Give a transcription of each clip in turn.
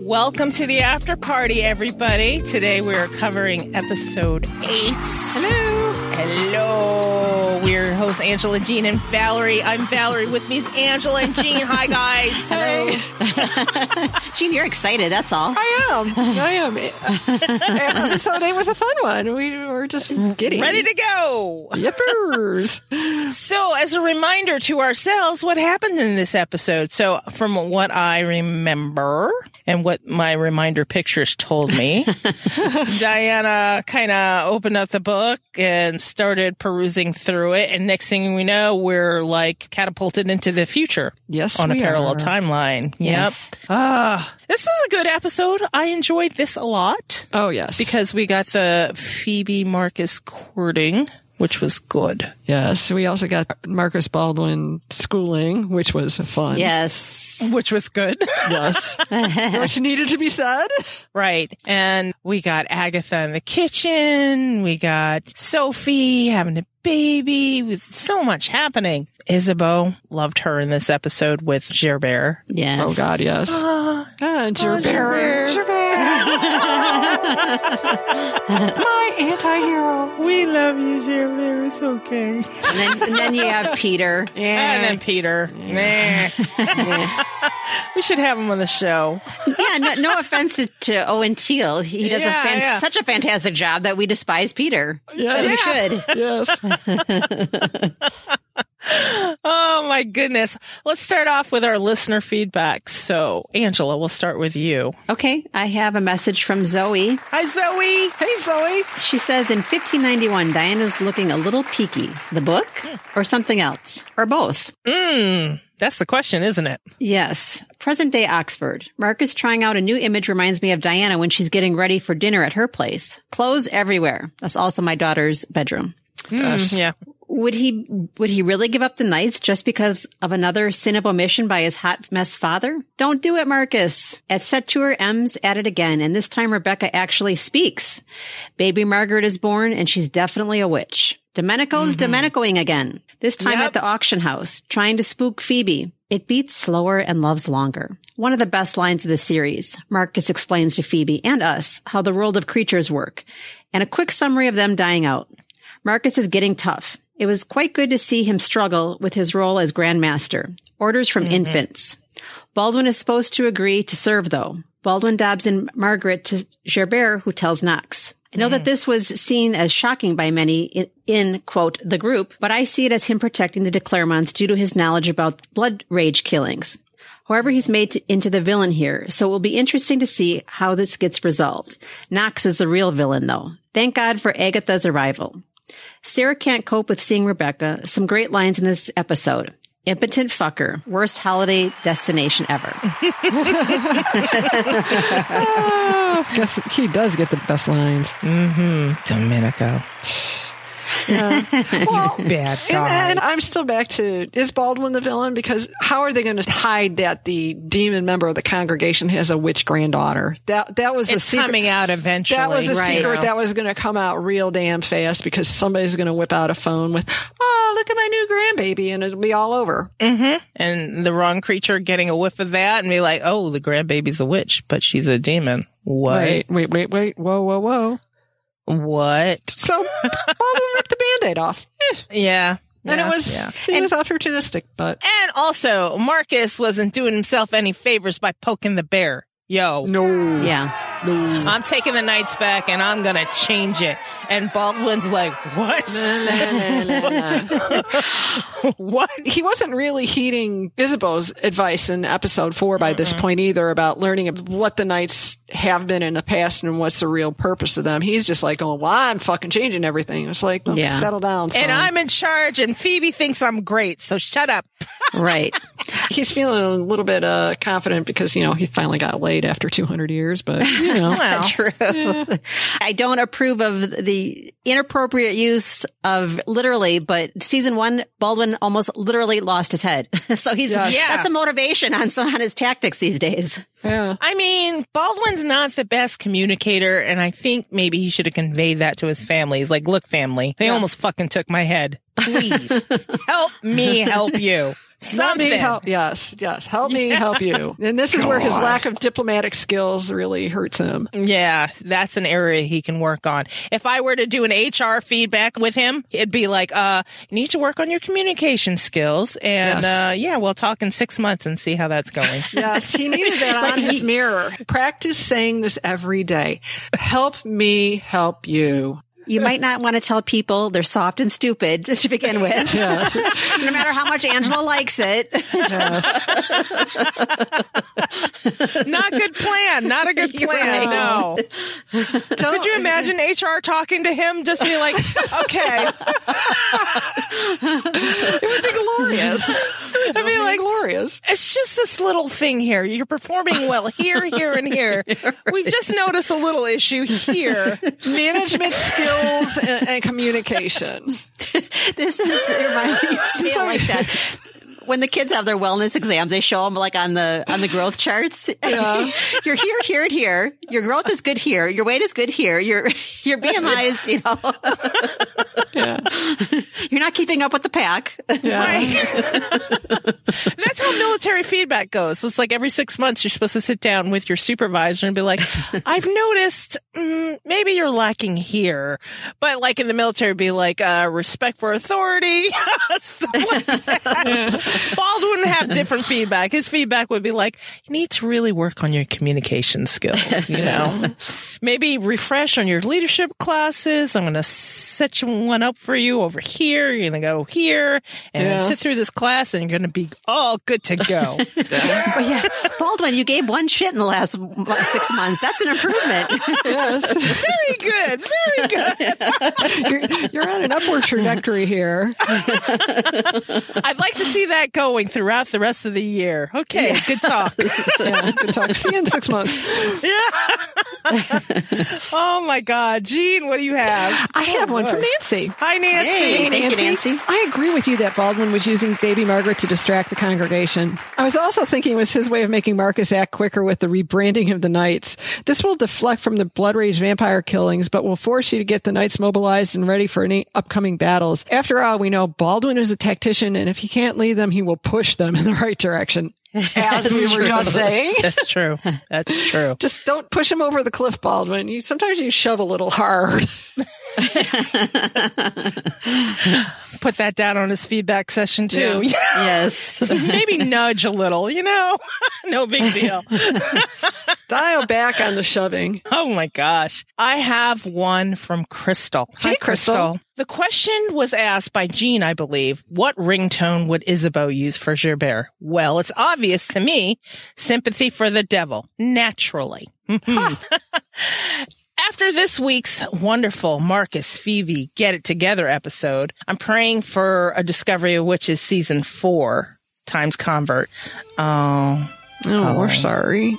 Welcome to the after party, everybody. Today we're covering episode eight. Hello. Hello. We're your hosts, Angela, Jean, and Valerie. I'm Valerie. With me is Angela and Jean. Hi, guys. Hello. Jean, you're excited. That's all. I am. I am. Episode eight was a fun one. We were just getting Ready to go. Yippers. So, as a reminder to ourselves, what happened in this episode? So, from what I remember and what my reminder pictures told me, Diana kind of opened up the book and started perusing through it. And next thing we know, we're like catapulted into the future. Yes, On a parallel are. timeline. Yes. Yep. Ah, this was a good episode. I enjoyed this a lot Oh yes. because we got the Phoebe Marcus courting, which was good. yes, we also got Marcus Baldwin schooling, which was fun. Yes. Which was good. Yes. which needed to be said. Right. And we got Agatha in the kitchen. We got Sophie having a baby with so much happening. Isabeau loved her in this episode with Gerbert. Yes. Oh God, yes. Ah, Ah, Gerbert. My anti-hero. we love you, Gerbert. It's okay. And then, and then you have Peter. And then Peter. Meh. we should have him on the show. Yeah, no, no offense to, to Owen Teale. He does Yeah, a fan- yeah. such a fantastic job that we despise Peter. Yes. We should. Yes. Oh my goodness. Let's start off with our listener feedback. So, Angela, we'll start with you. Okay, I have a message from Zoe. Hi, Zoe. Hey Zoe. She says in 1591, Diana's looking a little peaky. The book or something else? Or both? Mm, that's the question, isn't it? Yes. Present day Oxford. Marcus trying out a new image reminds me of Diana when she's getting ready for dinner at her place. Clothes everywhere. That's also my daughter's bedroom. Mm, yeah. Would he, would he really give up the knights just because of another sin of omission by his hot mess father? Don't do it, Marcus. At set tour, Em's at it again, and this time Rebecca actually speaks. Baby Margaret is born, and she's definitely a witch. Domenico's Domenicoing again. This time Yep. at the auction house, trying to spook Phoebe. It beats slower and loves longer. One of the best lines of the series. Marcus explains to Phoebe and us how the world of creatures work, and a quick summary of them dying out. Marcus is getting tough. It was quite good to see him struggle with his role as Grandmaster. Orders from mm-hmm. infants. Baldwin is supposed to agree to serve though. Baldwin dabs in Margaret to Gerbert, who tells Knox. I know that mm. this was seen as shocking by many in, in, quote, the group, but I see it as him protecting the de Clermonts due to his knowledge about blood rage killings. However, he's made to, into the villain here, so it will be interesting to see how this gets resolved. Knox is the real villain though. Thank God for Agatha's arrival. Sarah can't cope with seeing Rebecca. Some great lines in this episode. Impotent fucker. Worst holiday destination ever. Guess he does get the best lines. Hmm. Domenico. Well, Bad And, and I'm still back to is Baldwin the villain? Because how are they going to hide that the demon member of the congregation has a witch granddaughter? That that was a secret. coming out eventually. that was a Right. secret that was going to come out real damn fast because somebody's going to whip out a phone with, "Oh, look at my new grandbaby," and it'll be all over. Mm-hmm. and the wrong creature getting a whiff of that and be like, oh, the grandbaby's a witch, but she's a demon. What? Wait, wait, wait, wait! Whoa, whoa, whoa! What? So Baldwin ripped the band-aid off, Eh, Yeah. and Yeah, it was yeah. he was opportunistic, but And also, Marcus wasn't doing himself any favors by poking the bear. Yo. no, Yeah. I'm taking the knights back and I'm gonna change it. And Baldwin's like, what? what? he wasn't really heeding Isabeau's advice in episode four by this point either about learning what the knights have been in the past and what's the real purpose of them. He's just like, oh, well, I'm fucking changing everything. It's like, oh, Yeah. settle down. And. I'm in charge and Phoebe thinks I'm great, so shut up. Right. he's feeling a little bit uh, confident because, you know, he finally got laid after 200 years, but, you know. Well, True. I don't approve of the inappropriate use of literally, but season one, Baldwin almost literally lost his head. so he's, Yes. Yeah. that's a motivation on some, on his tactics these days. Yeah. I mean, Baldwin's not the best communicator, and I think maybe he should have conveyed that to his family. He's like, look, family, they almost fucking took my head. Please help me help you. Help me help. Yes, yes. Help me help you. And this is where his lack of diplomatic skills really hurts him. Yeah, that's an area he can work on. If I were to do an HR feedback with him, it'd be like, uh, you need to work on your communication skills. And, Yes. uh, yeah, we'll talk in six months and see how that's going. Yes, he needed that on his mirror. Practice saying this every day. Help me help you. You might not want to tell people they're soft and stupid to begin with. Yes. no matter how much Angela likes it. yes. Not good plan. Not a good plan. right. No. Could you imagine HR talking to him? Just be like, okay. It would be glorious. I mean, like, glorious. it's just this little thing here. You're performing well here, here, and here. We've just noticed a little issue here. Management skills and, and communication. This is remind me you say like that. When the kids have their wellness exams, they show them like on the on the growth charts. You're here, here, and here. Your growth is good here. Your weight is good here. Your your BMI is, you know, Yeah. you're not keeping up with the pack. Right. That's how military feedback goes. It's like every six months you're supposed to sit down with your supervisor and be like, I've noticed mm, maybe you're lacking here. But like in the military, be like, uh, respect for authority. Like. Baldwin wouldn't have different feedback. His feedback would be like, you need to really work on your communication skills, you know? maybe refresh on your leadership classes. I'm going to set you one up for you over here. You're going to go here and Yeah. sit through this class and you're going to be all good to go. But yeah, Baldwin, you gave one shit in the last six months. That's an improvement. Yes. very good. Very good. You're, you're on an upward trajectory here. I'd like to see that going throughout the rest of the year. Okay. Good talk. Yeah, good talk. See you in six months. Yeah. oh my God. Jean, what do you have? I oh, have one from Nancy. Hi, Nancy. Hey, thank you, Nancy. I agree with you that Baldwin was using baby Margaret to distract the congregation. I was also thinking it was his way of making Marcus act quicker with the rebranding of the knights. This will deflect from the blood rage vampire killings, but will force you to get the knights mobilized and ready for any upcoming battles. After all, we know Baldwin is a tactician, and if he can't lead them, he will push them in the right direction. As we were just saying. That's true. That's true. Just don't push him over the cliff, Baldwin. You sometimes you shove a little hard. Put that down on his feedback session too. yes. Maybe nudge a little, you know? no big deal. Dial back on the shoving. Oh my gosh. I have one from Crystal. Hi, Hey, Crystal. The question was asked by Jean, I believe. What ringtone would Isabeau use for Gerbert? Well, it's obvious to me. Sympathy for the devil. Naturally. After this week's wonderful Marcus Phoebe Get It Together episode, I'm praying for a discovery of witches season four times convert. Oh, Oh, we're oh. sorry.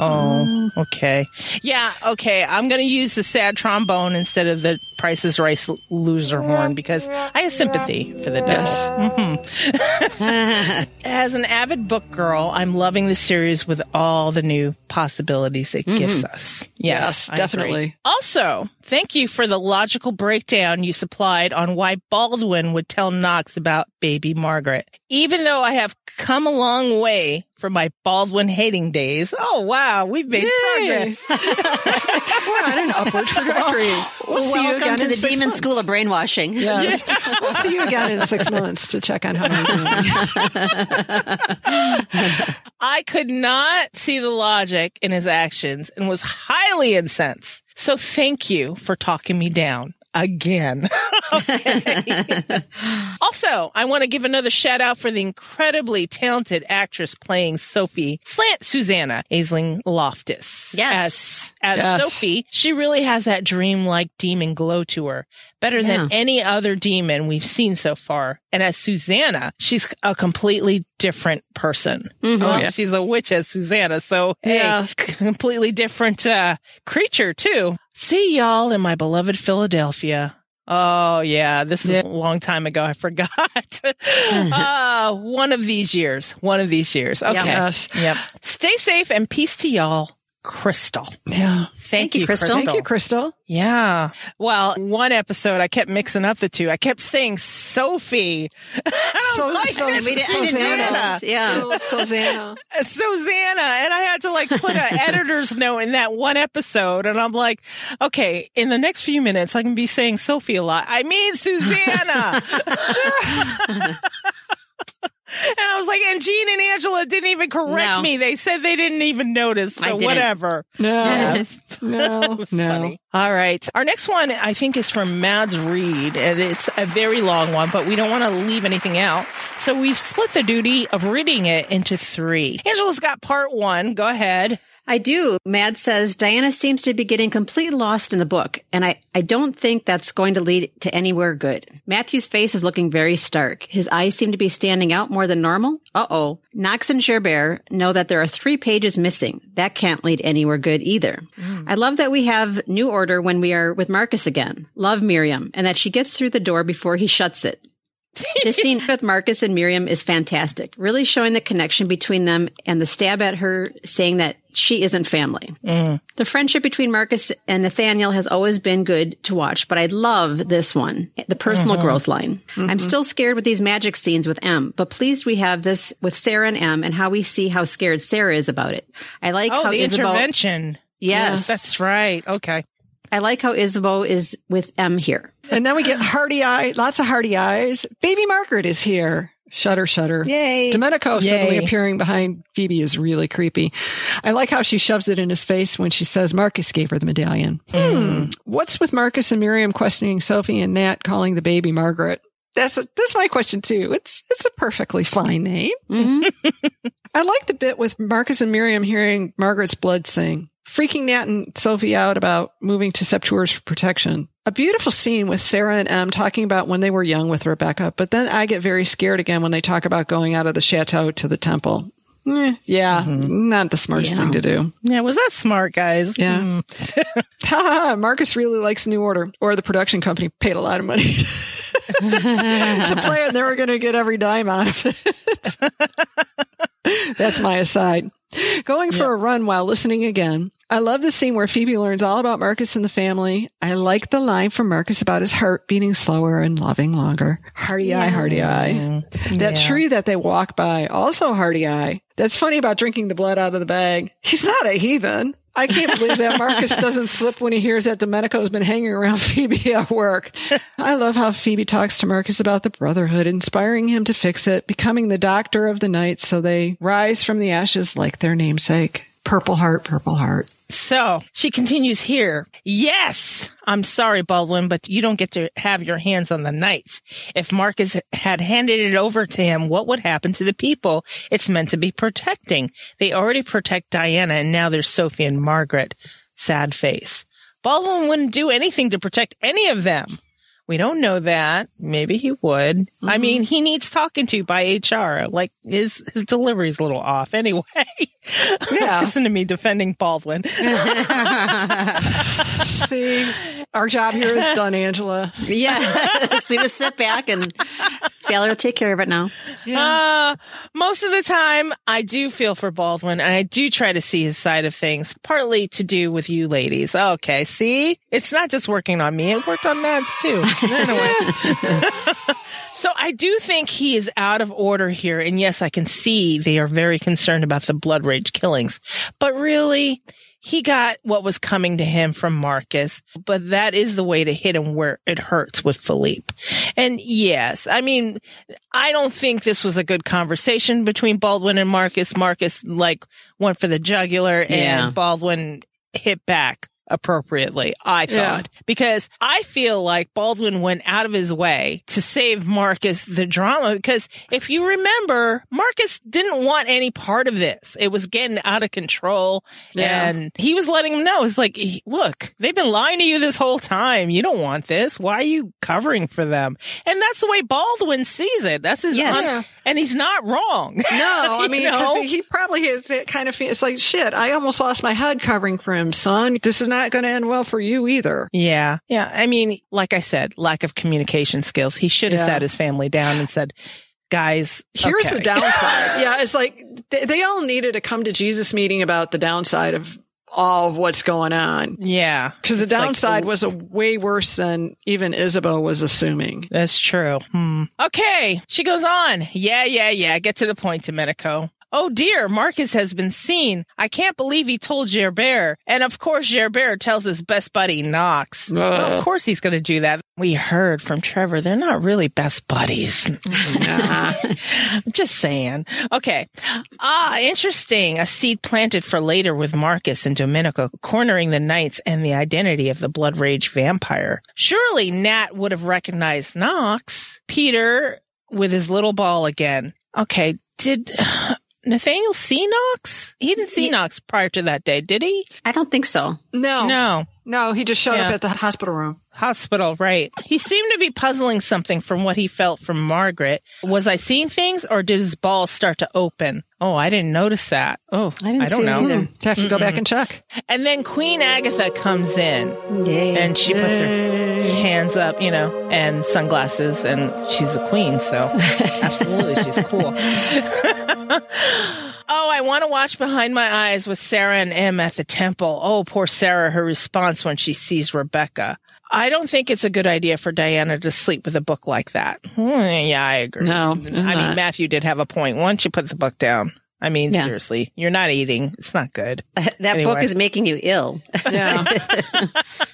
Oh, mm. okay. Yeah, okay. I'm going to use the sad trombone instead of the Price is Right loser horn because I have sympathy for the devil. Yes. Mm-hmm. As an avid book girl, I'm loving the series with all the new possibilities it gives mm-hmm. us. Yes, Yes, definitely. Also, thank you for the logical breakdown you supplied on why Baldwin would tell Knox about baby Margaret. Even though I have come a long way from my Baldwin hating days. Oh wow, we've made Yay. progress. We're on an upward trajectory. We'll see you Welcome again to in the six demon months. school of brainwashing. Yes. we'll see you again in six months to check on how you're doing. I could not see the logic in his actions and was highly incensed. So thank you for talking me down again. Also, I want to give another shout out for the incredibly talented actress playing Sophie Slant Susanna Aisling Loftus. Yes. As, as Yes. Sophie, she really has that dreamlike demon glow to her. Better Yeah. than any other demon we've seen so far. And as Susanna, she's a completely different person. Mhm. Well, yeah. She's a witch as Susanna. So, hey, Yeah. completely different uh, creature, too. See y'all in my beloved Philadelphia. Oh yeah, this is a long time ago. I forgot. uh, one of these years. One of these years. Okay. Yep. Stay safe and peace to y'all. Crystal. Yeah. Thank, you, Crystal. Thank you, Crystal. Yeah. Well, one episode I kept mixing up the two. I kept saying Sophie. So, like, so, we didn't- I didn't Susanna. Yeah. Oh, Susanna. Susanna. And I had to like put an editor's note in that one episode. And I'm like, okay, in the next few minutes, I can be saying Sophie a lot. I mean, Susanna. And I was like, and Jean and Angela didn't even correct No. me. They said they didn't even notice. So I didn't. whatever. No. No. It was no. funny. All right. Our next one, I think, is from Mads Reed, and it's a very long one, but we don't want to leave anything out. So we've split the duty of reading it into three. Angela's got part one. Go ahead. I do. Mad says Diana seems to be getting completely lost in the book, and I, I don't think that's going to lead to anywhere good. Matthew's face is looking very stark. His eyes seem to be standing out more than normal. Uh-oh. Knox and Gerbert know that there are three pages missing. That can't lead anywhere good either. Hmm. I love that we have new order when we are with Marcus again. Love Miriam, and that she gets through the door before he shuts it. This scene with Marcus and Miriam is fantastic, really showing the connection between them and the stab at her saying that she isn't family. Mm. The friendship between Marcus and Nathaniel has always been good to watch, but I love this one, the personal mm-hmm. growth line. I'm mm-hmm. still scared with these magic scenes with Em, but pleased we have this with Sarah and Em and how we see how scared Sarah is about it. I like Oh, how the Isabel, intervention. yes, That's right. Okay. I like how Isabeau is with Em here. And then we get hearty eye, lots of hearty eyes. Baby Margaret is here. Shudder, shudder. Yay. Domenico suddenly appearing behind Phoebe is really creepy. I like how she shoves it in his face when she says Marcus gave her the medallion. Hmm. What's with Marcus and Miriam questioning Sophie and Nat calling the baby Margaret? That's a, that's my question too. It's it's a perfectly fine name. I like the bit with Marcus and Miriam hearing Margaret's blood sing, freaking Nat and Sophie out about moving to Sept-Tours for protection. A beautiful scene with Sarah and Em talking about when they were young with Rebecca, but then I get very scared again when they talk about going out of the chateau to the temple. Eh, yeah, not the smartest Yeah. thing to do. Yeah. Was that smart, guys? Yeah. Mm. Ha! Marcus really likes New Order, or the production company paid a lot of money to play it. and They were going to get every dime out of it. That's my aside. Going for a run while listening again. I love the scene where Phoebe learns all about Marcus and the family. I like the line from Marcus about his heart beating slower and loving longer. Hearty eye, hearty eye. Mm-hmm. That Yeah. tree that they walk by, also hearty eye. That's funny about drinking the blood out of the bag. He's not a heathen. I can't believe that Marcus doesn't flip when he hears that Domenico's been hanging around Phoebe at work. I love how Phoebe talks to Marcus about the brotherhood, inspiring him to fix it, becoming the doctor of the night so they rise from the ashes like their namesake. Purple heart, purple heart. So she continues here. Yes, I'm sorry, Baldwin, but you don't get to have your hands on the knights. If Marcus had handed it over to him, what would happen to the people it's meant to be protecting? They already protect Diana, and now there's Sophie and Margaret. Sad face. Baldwin wouldn't do anything to protect any of them. We don't know that. Maybe he would. I mm-hmm. mean, he needs talking to by HR. Like his his delivery's a little off anyway. Yeah. Listen to me defending Baldwin. See, our job here is done, Angela. Yeah. so you just sit back and Baylor will take care of it now. Uh, most of the time, I do feel for Baldwin and I do try to see his side of things, partly to do with you ladies. Okay, see? It's not just working on me, it worked on Mads too. Anyway. so I do think he is out of order here. And yes, I can see they are very concerned about the blood rage killings, but really, he got what was coming to him from Marcus, but that is the way to hit him where it hurts with Philippe. And yes, I mean, I don't think this was a good conversation between Baldwin and Marcus. Marcus like went for the jugular Yeah. and Baldwin hit back appropriately, I Yeah. thought, because I feel like Baldwin went out of his way to save Marcus the drama. Because if you remember, Marcus didn't want any part of this. It was getting out of control Yeah. and he was letting him know. It's like, look, they've been lying to you this whole time. You don't want this. Why are you covering for them? And that's the way Baldwin sees it. That's his, Yes. un- Yeah. and he's not wrong. No, I You mean, know? he probably is it kind of, it's like, shit, I almost lost my head covering for him, son. This is not not going to end well for you either. Yeah. Yeah. I mean, like I said, lack of communication skills. He should have Yeah. sat his family down and said, guys, Here's okay. the downside. yeah, it's like they, they all needed to come to Jesus meeting about the downside of all of what's going on. Yeah. Because the It's like, downside was a way worse than even Isabeau was assuming. That's true. Hmm. Okay. She goes on. Yeah, yeah, yeah. Get to the point, Domenico. Oh dear, Marcus has been seen. I can't believe he told Gerbert. And of course, Gerbert tells his best buddy, Knox. Well, of course he's going to do that. We heard from Trevor, they're not really best buddies. Nah. Just saying. Okay. Ah, interesting. A seed planted for later with Marcus and Domenico cornering the knights and the identity of the blood rage vampire. Surely Nat would have recognized Knox. Peter with his little ball again. Okay. Did Nathaniel see Knox? He didn't see He- Knox prior to that day, did he? I don't think so. no, no, No. he just showed Yeah. up at the hospital room. Hospital, right. He seemed to be puzzling something from what he felt from Margaret. Was I seeing things or did his balls start to open? Oh, I didn't notice that. Oh, I didn't don't see know. that either. Have to go back and check. And then Queen Agatha comes in Yay. and she puts her hands up, you know, and sunglasses and she's a queen. So absolutely she's cool. oh, I want to watch behind my eyes with Sarah and Em at the temple. Oh, poor Sarah, her response when she sees Rebecca. I don't think it's a good idea for Diana to sleep with a book like that. Hmm, yeah, I agree. No, I mean, not. Matthew did have a point. Once you put the book down, I mean, Yeah. seriously, you're not eating. It's not good. that Anyway. book is making you ill. Yeah.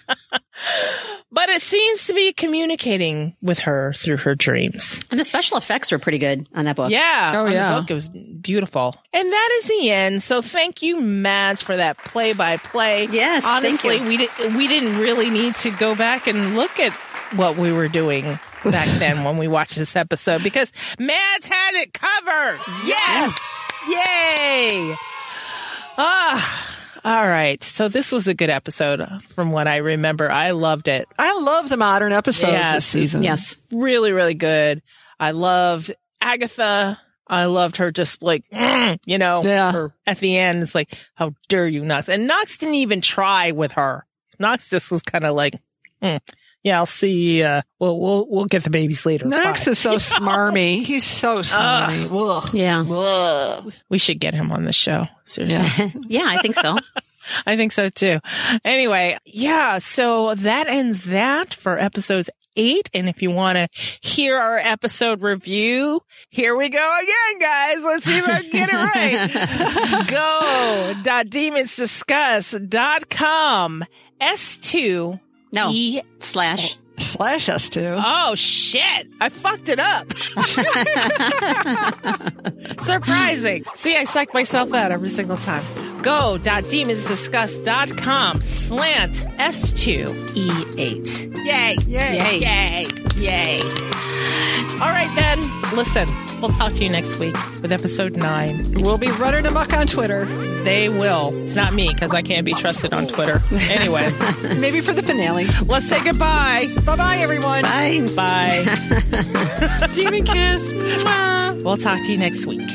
But it seems to be communicating with her through her dreams. and the special effects were pretty good on that book. Yeah. Oh, on yeah. The book, it was beautiful. And that is the end. So thank you, Mads, for that play by play. Yes, thank Honestly, you. we, di- we didn't really need to go back and look at what we were doing back then when we watched this episode because Mads had it covered. Yes. Yay. Ah. All right. So this was a good episode from what I remember. I loved it. I love the modern episodes Yes, this season. Yes. really, really good. I loved Agatha. I loved her just like, you know, Yeah. her at the end. It's like, how dare you, Knox? And Knox didn't even try with her. Knox just was kind of like, mm, yeah, I'll see. Uh, we'll, we'll, we'll get the babies later. Knox Bye. is so smarmy. He's so smarmy. Ugh. Yeah. Ugh. we should get him on the show. Seriously. yeah, I think so. I think so too. Anyway, yeah, so that ends that for episodes eight. And if you want to hear our episode review, here we go again, guys. Let's see if I can get it right. Go.demonsdiscuss.com. S2 No. E. Slash. Slash us too. Oh shit. I fucked it up. Surprising. See, I psych myself out every single time. Go.demonsdiscuss.com slant S2E8. Yay. Yay. Yay. Yay. All right then. Listen, we'll talk to you next week with episode nine. We'll be running amok on Twitter. They will. It's not me because I can't be trusted on Twitter. Anyway, Maybe for the finale. let's say goodbye. Bye bye, everyone. Bye. Bye. Demon kiss. Mwah. We'll talk to you next week.